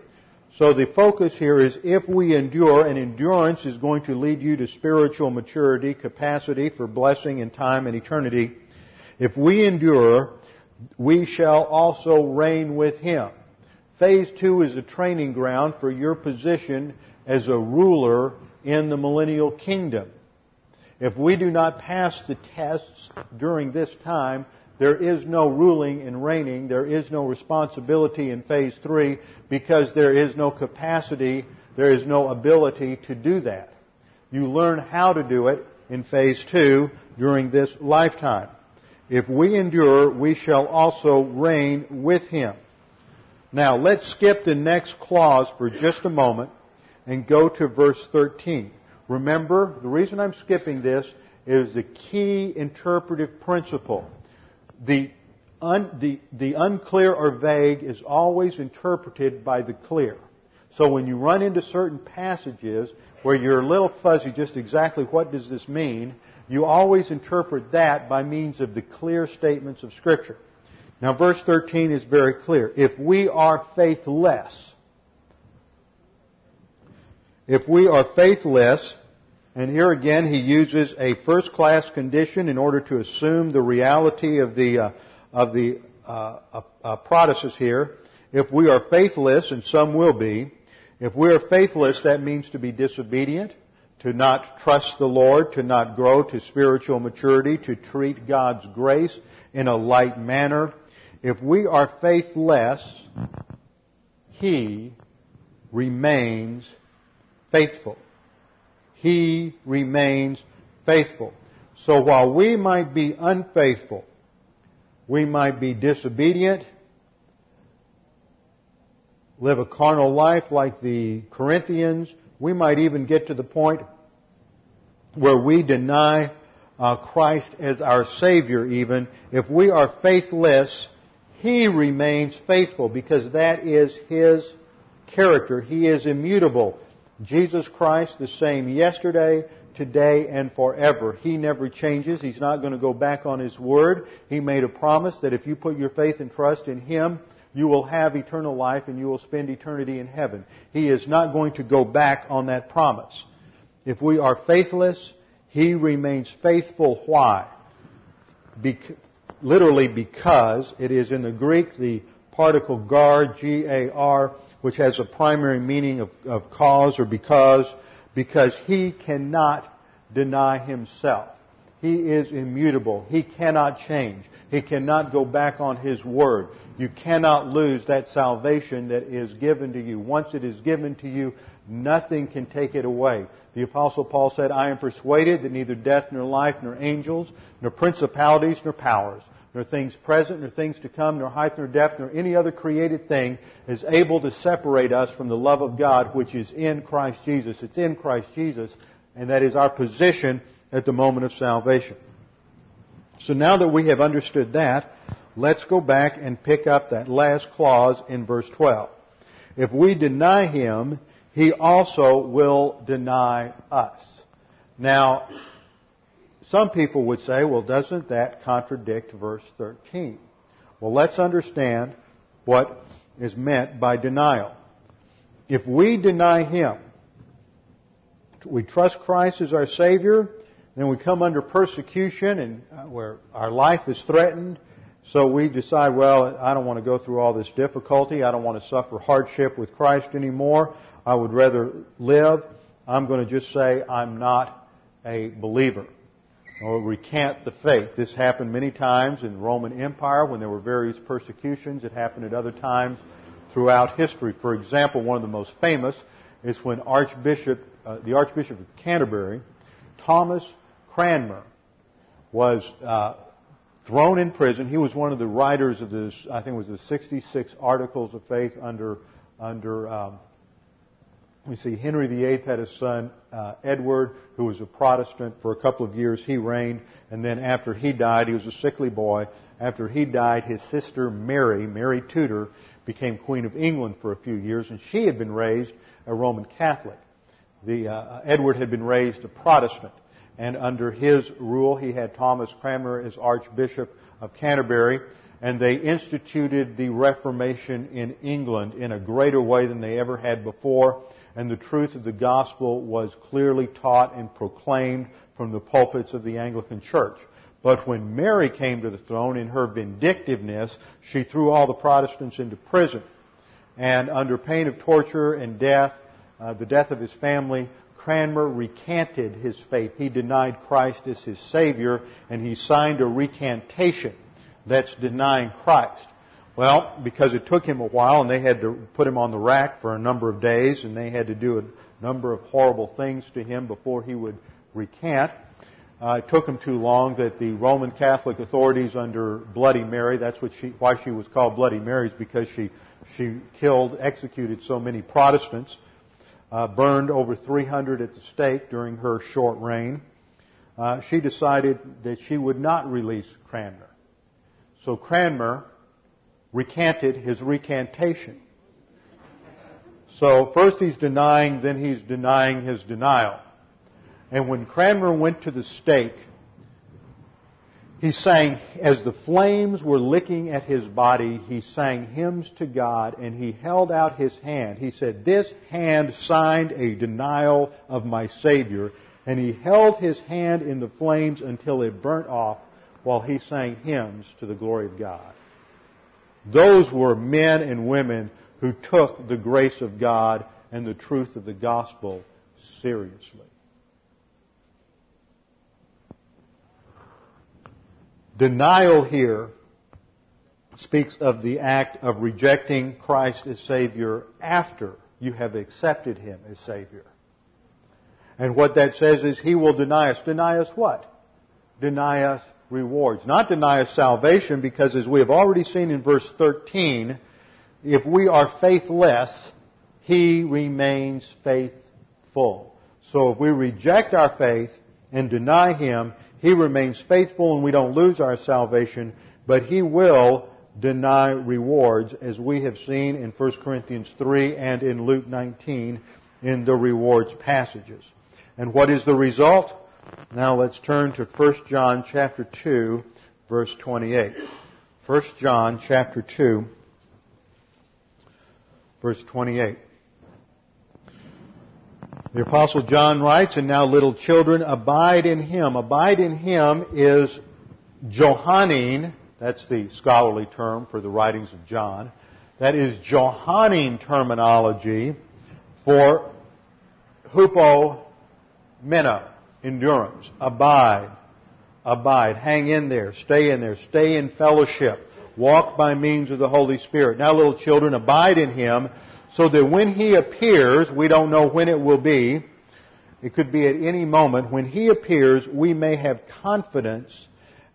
So the focus here is if we endure, and endurance is going to lead you to spiritual maturity, capacity for blessing in time and eternity. If we endure, we shall also reign with him. Phase two is a training ground for your position as a ruler in the millennial kingdom. If we do not pass the tests during this time, there is no ruling and reigning. There is no responsibility in phase three because there is no capacity, there is no ability to do that. You learn how to do it in phase two during this lifetime. If we endure, we shall also reign with him. Now, let's skip the next clause for just a moment and go to verse 13. Remember, the reason I'm skipping this is the key interpretive principle. The un, the, the unclear or vague is always interpreted by the clear. So when you run into certain passages where you're a little fuzzy just exactly what does this mean, you always interpret that by means of the clear statements of Scripture. Now verse 13 is very clear. If we are faithless, if we are faithless, and here again he uses a first class condition in order to assume the reality of the, uh, of the uh, uh, uh here. If we are faithless, and some will be, if we are faithless, that means to be disobedient, to not trust the Lord, to not grow to spiritual maturity, to treat God's grace in a light manner. If we are faithless, He remains faithful. He remains faithful. So while we might be unfaithful, we might be disobedient, live a carnal life like the Corinthians. We might even get to the point where we deny uh, Christ as our Savior even. If we are faithless, He remains faithful because that is His character. He is immutable. Jesus Christ the same yesterday, today, and forever. He never changes. He's not going to go back on His word. He made a promise that if you put your faith and trust in Him, you will have eternal life and you will spend eternity in heaven. He is not going to go back on that promise. If we are faithless, He remains faithful. Why? Literally because it is in the Greek the particle gar, G-A-R, which has a primary meaning of, of cause or because, because He cannot deny Himself. He is immutable. He cannot change. He cannot go back on His word. You cannot lose that salvation that is given to you. Once it is given to you, nothing can take it away. The apostle Paul said, I am persuaded that neither death nor life nor angels nor principalities nor powers nor things present nor things to come nor height nor depth nor any other created thing is able to separate us from the love of God which is in Christ Jesus. It's in Christ Jesus and that is our position at the moment of salvation. So now that we have understood that, let's go back and pick up that last clause in verse 12. If we deny him, he also will deny us. Now, some people would say, well, doesn't that contradict verse 13? Well, let's understand what is meant by denial. If we deny him, we trust Christ as our Savior, then we come under persecution and uh, where our life is threatened. So we decide, well, I don't want to go through all this difficulty. I don't want to suffer hardship with Christ anymore. I would rather live. I'm going to just say I'm not a believer or recant the faith. This happened many times in the Roman Empire when there were various persecutions. It happened at other times throughout history. For example, one of the most famous is when Archbishop, uh, the Archbishop of Canterbury, Thomas Cranmer was uh, thrown in prison. He was one of the writers of this, I think it was the 66 Articles of Faith under, under um, we see Henry VIII had a son, uh, Edward, who was a Protestant. For a couple of years he reigned, and then after he died, he was a sickly boy. After he died, his sister Mary, Mary Tudor, became Queen of England for a few years, and she had been raised a Roman Catholic. The, uh, Edward had been raised a Protestant and under his rule, he had Thomas Cranmer as Archbishop of Canterbury, and they instituted the Reformation in England in a greater way than they ever had before, and the truth of the gospel was clearly taught and proclaimed from the pulpits of the Anglican Church. But when Mary came to the throne in her vindictiveness, she threw all the Protestants into prison. And under pain of torture and death, uh, the death of his family, Cranmer recanted his faith. He denied Christ as his Savior, and he signed a recantation that's denying Christ. Well, because it took him a while, and they had to put him on the rack for a number of days, and they had to do a number of horrible things to him before he would recant. Uh, it took him too long that the Roman Catholic authorities under Bloody Mary, that's what she, why she was called Bloody Mary, is because she, she killed, executed so many Protestants uh, burned over 300 at the stake during her short reign, uh, she decided that she would not release Cranmer. So Cranmer recanted his recantation. So first he's denying, then he's denying his denial. And when Cranmer went to the stake, he sang, as the flames were licking at his body, he sang hymns to God and he held out his hand. He said, This hand signed a denial of my Savior. And he held his hand in the flames until it burnt off while he sang hymns to the glory of God. Those were men and women who took the grace of God and the truth of the gospel seriously. Denial here speaks of the act of rejecting Christ as Savior after you have accepted Him as Savior. And what that says is He will deny us. Deny us what? Deny us rewards. Not deny us salvation because as we have already seen in verse 13, if we are faithless, He remains faithful. So if we reject our faith and deny Him, he remains faithful and we don't lose our salvation, but He will deny rewards as we have seen in 1 Corinthians 3 and in Luke 19 in the rewards passages. And what is the result? Now let's turn to 1 John chapter 2 verse 28. 1 John chapter 2 verse 28. The apostle John writes, and now little children, abide in him. Abide in him is Johannine, that's the scholarly term for the writings of John. That is Johannine terminology for hupomeno, endurance. Abide. Abide. Hang in there. Stay in there. Stay in fellowship. Walk by means of the Holy Spirit. Now little children, abide in him so that when He appears, we don't know when it will be, it could be at any moment, when He appears, we may have confidence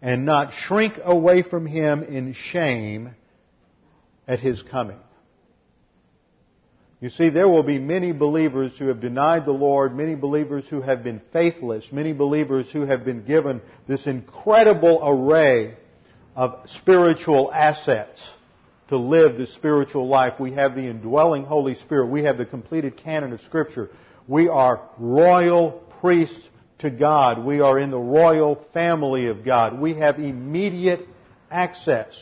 and not shrink away from Him in shame at His coming. You see, there will be many believers who have denied the Lord, many believers who have been faithless, many believers who have been given this incredible array of spiritual assets to live the spiritual life. We have the indwelling Holy Spirit. We have the completed canon of Scripture. We are royal priests to God. We are in the royal family of God. We have immediate access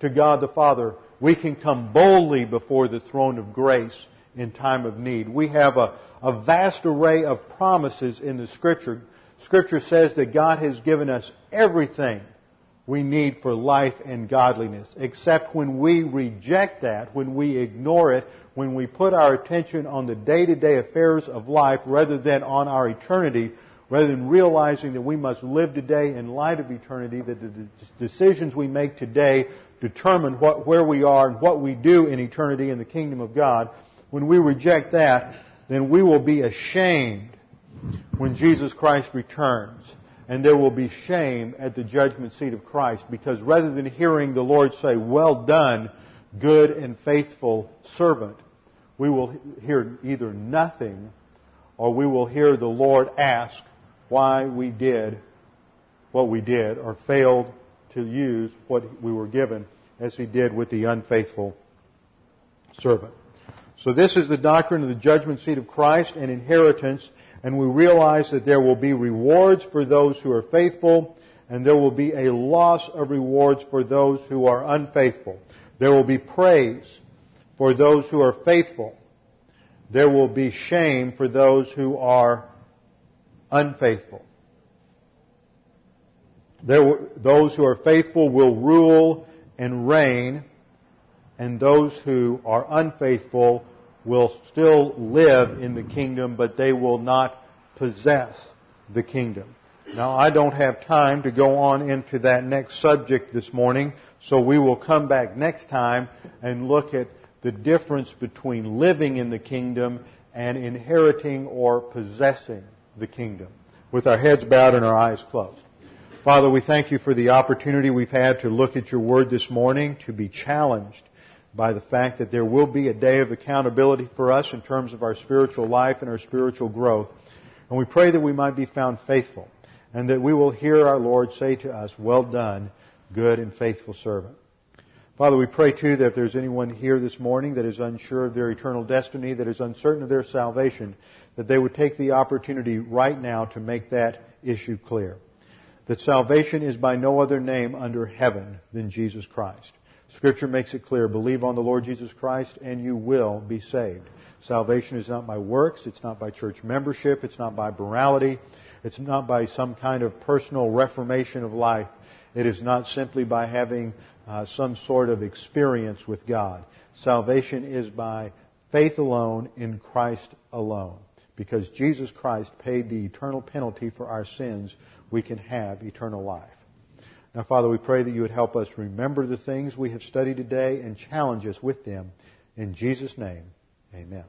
to God the Father. We can come boldly before the throne of grace in time of need. We have a, a vast array of promises in the Scripture. Scripture says that God has given us everything we need for life and godliness. Except when we reject that, when we ignore it, when we put our attention on the day-to-day affairs of life rather than on our eternity, rather than realizing that we must live today in light of eternity, that the decisions we make today determine what, where we are and what we do in eternity in the kingdom of God, when we reject that, then we will be ashamed when Jesus Christ returns and there will be shame at the judgment seat of Christ because rather than hearing the Lord say, well done, good and faithful servant, we will hear either nothing or we will hear the Lord ask why we did what we did or failed to use what we were given as he did with the unfaithful servant. So this is the doctrine of the judgment seat of Christ and inheritance and we realize that there will be rewards for those who are faithful, and there will be a loss of rewards for those who are unfaithful. There will be praise for those who are faithful. There will be shame for those who are unfaithful. There, those who are faithful will rule and reign, and those who are unfaithful will still live in the kingdom, but they will not possess the kingdom. Now, I don't have time to go on into that next subject this morning, so we will come back next time and look at the difference between living in the kingdom and inheriting or possessing the kingdom. With our heads bowed and our eyes closed. Father, we thank you for the opportunity we've had to look at your word this morning, to be challenged by the fact that there will be a day of accountability for us in terms of our spiritual life and our spiritual growth. And we pray that we might be found faithful and that we will hear our Lord say to us, well done, good and faithful servant. Father, we pray too that if there's anyone here this morning that is unsure of their eternal destiny, that is uncertain of their salvation, that they would take the opportunity right now to make that issue clear. That salvation is by no other name under heaven than Jesus Christ. Scripture makes it clear, believe on the Lord Jesus Christ and you will be saved. Salvation is not by works, it's not by church membership, it's not by morality, it's not by some kind of personal reformation of life. It is not simply by having uh, some sort of experience with God. Salvation is by faith alone in Christ alone. Because Jesus Christ paid the eternal penalty for our sins, we can have eternal life. Now, Father, we pray that you would help us remember the things we have studied today and challenge us with them. In Jesus' name, amen.